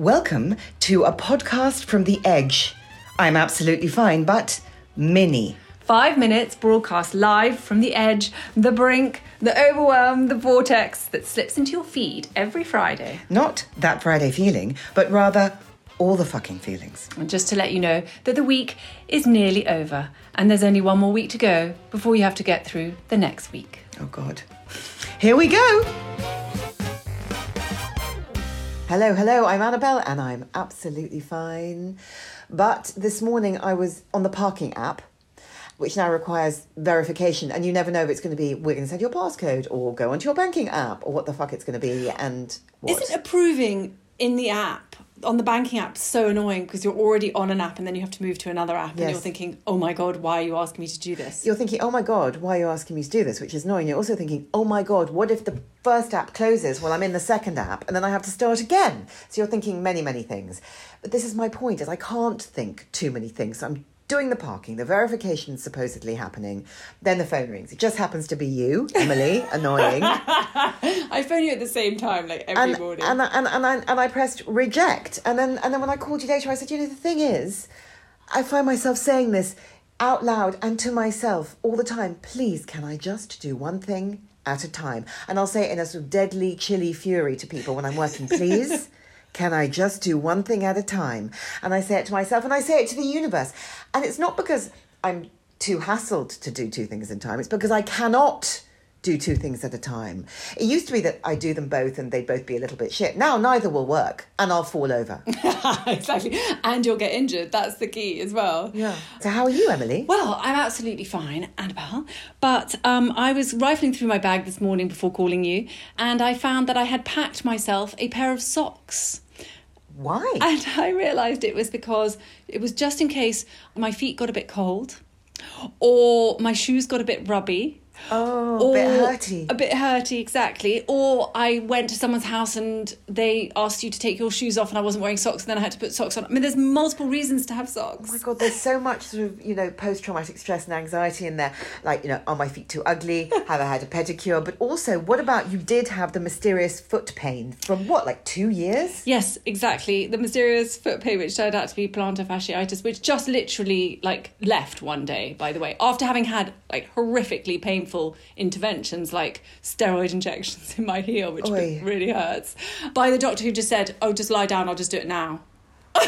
Welcome to a podcast from The Edge. I'm absolutely fine, but mini. Five minutes broadcast live from the edge, the brink, the overwhelm, the vortex that slips into your feed every Friday. Not that Friday feeling, but rather all the fucking feelings. And just to let you know that the week is nearly over and there's only one more week to go before you have to get through the next week. Oh, God. Here we go. Hello, hello, I'm Annabel and I'm absolutely fine. But this morning I was on the parking app, which now requires verification, and you never know if it's going to be we're going to send your passcode or go onto your banking app or what the fuck it's going to be and what. Isn't approving in the app on the banking app so annoying because you're already on an app and then you have to move to another app and you're thinking, oh my god, why are you asking me to do this? You're thinking, oh my God, why are you asking me to do this? Which is annoying. You're also thinking, oh my God, what if the first app closes while I'm in the second app and then I have to start again? So you're thinking many, many things. But this is my point, is I can't think too many things. I'm doing the parking, the verification is supposedly happening, then the phone rings. It just happens to be you, Emilie, annoying. I phone you at the same time, like every and, morning. and, I- and, and, I, and I pressed reject. And then, and then when I called you later, I said, you know, the thing is, I find myself saying this out loud and to myself all the time. Please, can I just do one thing at a time? And I'll say it in a sort of deadly, chilly fury to people when I'm working. Please, can I just do one thing at a time? And I say it to myself and I say it to the universe. And it's not because I'm too hassled to do two things a time, it's because I cannot do two things at a time. It used to be that I do them both and they'd both be a little bit shit. Now neither will work and I'll fall over. exactly. And you'll get injured. That's the key as well. Yeah. So how are you, Emilie? Well, I'm absolutely fine, Annabel. But um, I was rifling through my bag this morning before calling you, and I found that I had packed myself a pair of socks. Why? And I realised it was because it was just in case my feet got a bit cold or my shoes got a bit rubby. Oh, a bit or- hurty. A bit hurty, exactly. Or I went to someone's house and they asked you to take your shoes off and I wasn't wearing socks and then I had to put socks on. I mean, there's multiple reasons to have socks. Oh my god, there's so much sort of, you know, post traumatic stress and anxiety in there. Like, you know, are my feet too ugly? Have I had a pedicure? But also, what about you did have the mysterious foot pain from what, like two years? Yes, exactly. The mysterious foot pain, which turned out to be plantar fasciitis, which just literally like left one day. By the way, after having had like horrifically painful interventions, like steroid injections in my heel, which Oi. really hurts, by the doctor who just said, "Oh, just lie down. I'll just do it now."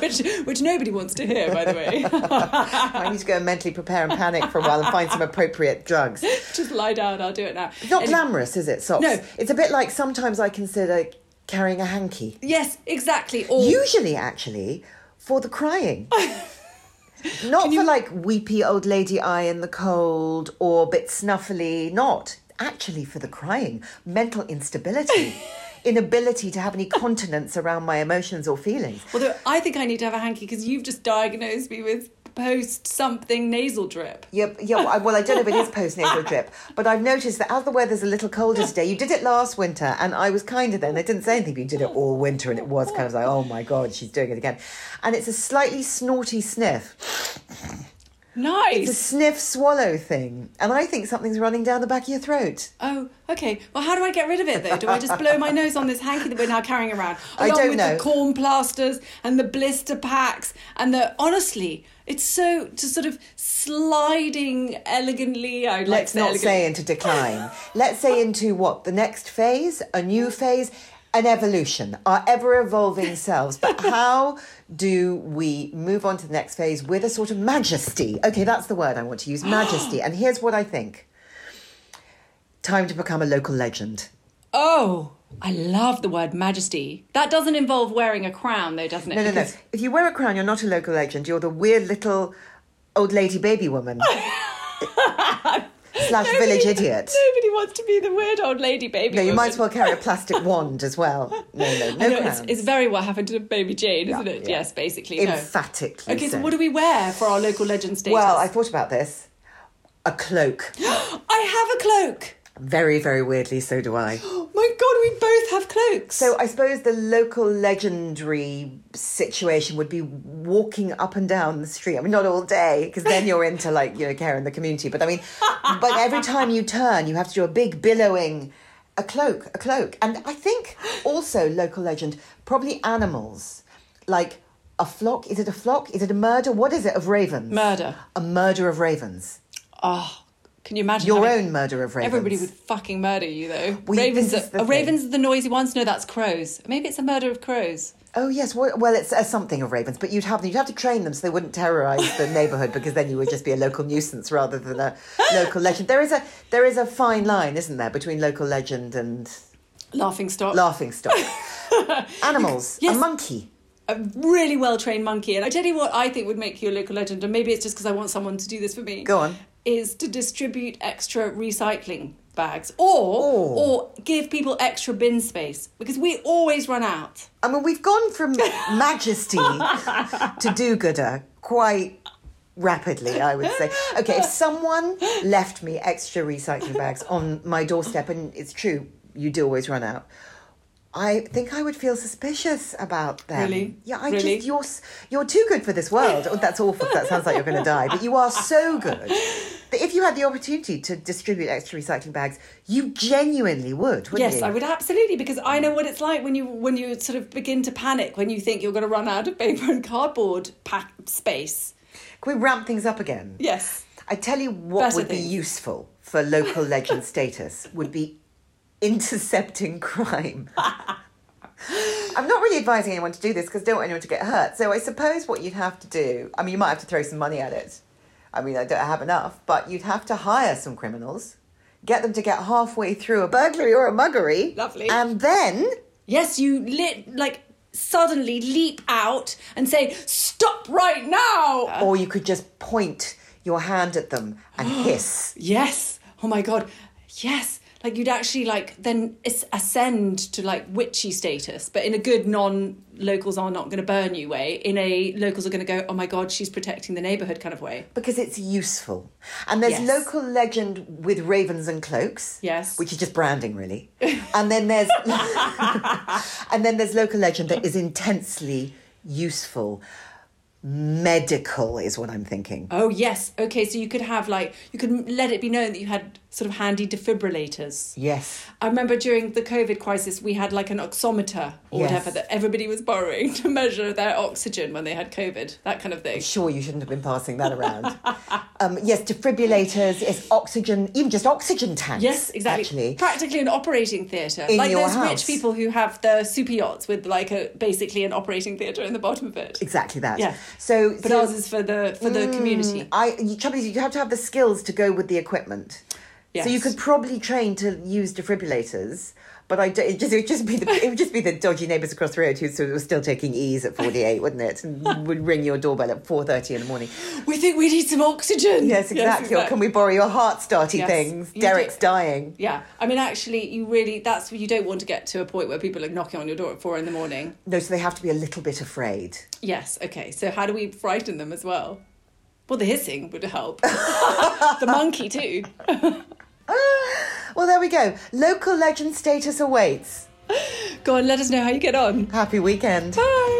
which which nobody wants to hear, by the way. I need to go and mentally prepare and panic for a while and find some appropriate drugs. just lie down. I'll do it now. It's not And- glamorous, is it, socks? No. It's a bit like sometimes I consider carrying a hanky. Yes, exactly. Or Usually, actually, for the crying. Not for like weepy old lady eye in the cold or bit snuffly, not. Actually, for the crying. Mental instability. Inability to have any continence around my emotions or feelings. Although I think I need to have a hanky because you've just diagnosed me with post something nasal drip. Yep. yeah. Well, I, well, I don't know if it is post nasal drip, but I've noticed that as the weather's a little colder today, you did it last winter, and I was kinder then. I didn't say anything, but you did it all winter, and it was kind of like, oh my god, she's doing it again. And it's a slightly snorty sniff. Nice. It's a sniff swallow thing. And I think something's running down the back of your throat. Oh, okay. Well, how do I get rid of it though? Do I just blow my nose on this hanky that we're now carrying around, I along don't with know. the corn plasters and the blister packs and the honestly, it's so just sort of sliding elegantly. I like Let's to not say into decline. Let's say into what? The next phase? A new phase? An evolution, our ever evolving selves. But how do we move on to the next phase with a sort of majesty? Okay, that's the word I want to use majesty. And here's what I think time to become a local legend. Oh, I love the word majesty. That doesn't involve wearing a crown, though, doesn't it? No, no, no. If you wear a crown, you're not a local legend. You're the weird little old lady baby woman. Slash village idiot. Nobody wants to be the weird old lady baby. No, you might as well carry a plastic wand as well. No, no, no it's, it's very what happened to Baby Jane, isn't Yeah, it? yeah. Yes, basically. no. Emphatically. Okay, so so. what do we wear for our local legend status? Well, I thought about this. A cloak. I have a cloak. Very, very weirdly, so do I. God, we both have cloaks. So I suppose the local legendary situation would be walking up and down the street. I mean, not all day, because then you're into like, you know, care in the community. But I mean, but every time you turn, you have to do a big billowing, a cloak, a cloak. And I think also local legend, probably animals, like a flock. Is it a flock? Is it a murder? What is it of ravens? Murder. A murder of ravens. oh, can you imagine Your having- own murder of ravens. Everybody would fucking murder you though. Well, ravens, are, the are ravens the noisy ones? No, that's crows. Maybe it's a murder of crows. Oh yes, well, well it's uh, something of ravens, but you'd have you'd have to train them so they wouldn't terrorise the neighbourhood because then you would just be a local nuisance rather than a local legend. There is a there is a fine line, isn't there, between local legend and Laughing stock. laughing stock. Animals, Yes. a monkey. A really well trained monkey. And I tell you what I think would make you a local legend, and maybe it's just because I want someone to do this for me. Go on. Is to distribute extra recycling bags or Oh. or give people extra bin space because we always run out. I mean, we've gone from majesty to do-gooder quite rapidly, I would say. Okay, if someone left me extra recycling bags on my doorstep, and it's true, you do always run out. I think I would feel suspicious about them. Really? Yeah, I Really? just you're you're too good for this world. Oh, that's awful. That sounds like you're going to die. But you are so good that if you had the opportunity to distribute extra recycling bags, you genuinely would, wouldn't you? Yes, you? I would absolutely because I know what it's like when you when you sort of begin to panic when you think you're going to run out of paper and cardboard pack space. Can we ramp things up again? Yes. I tell you what Better would be useful for local legend status would be intercepting crime. I'm not really advising anyone to do this because I don't want anyone to get hurt. So I suppose what you'd have to do, I mean, you might have to throw some money at it. I mean, I don't have enough, but you'd have to hire some criminals, get them to get halfway through a burglary or a muggery. Lovely. And then Yes, you lit like suddenly leap out and say stop right now. or you could just point your hand at them and hiss. Yes. Oh my god. Yes. Like you'd actually like then ascend to like witchy status, but in a good non locals are not going to burn you way. In a locals are going to go, oh my god, she's protecting the neighbourhood kind of way. because it's useful. And there's Yes. local legend with ravens and cloaks. Yes. Which is just branding really. and then there's and then there's local legend that is intensely useful. Medical is what I'm thinking. Oh yes. Okay, so you could have like you could let it be known that you had sort of handy defibrillators. Yes. I remember during the COVID crisis, we had like an oximeter or Yes. whatever that everybody was borrowing to measure their oxygen when they had COVID, that kind of thing. Sure, you shouldn't have been passing that around. um, yes, defibrillators, yes, oxygen, even just oxygen tanks. Yes, exactly. Actually. Practically an operating theatre. Like those house. rich people who have the super yachts with like a basically an operating theatre in the bottom of it. Exactly that. Yeah. So, But so ours is for the for the community. Mm, I you, trouble is you have to have the skills to go with the equipment. So you could probably train to use defibrillators, but I do, it just it would just be the it would just be the dodgy neighbours across the road who sort of were still taking E's at forty eight, wouldn't it? And would ring your doorbell at four thirty in the morning. We think we need some oxygen. Yes, exactly. Or can we borrow your heart starty Yes. things? Derek's do- dying. Yeah, I mean, actually, you really that's you don't want to get to a point where people are knocking on your door at four in the morning. No, so they have to be a little bit afraid. Yes, okay. So how do we frighten them as well? Well, the hissing would help. the monkey too. Well, there we go. Local legend status awaits. Go on, let us know how you get on. Happy weekend. Bye.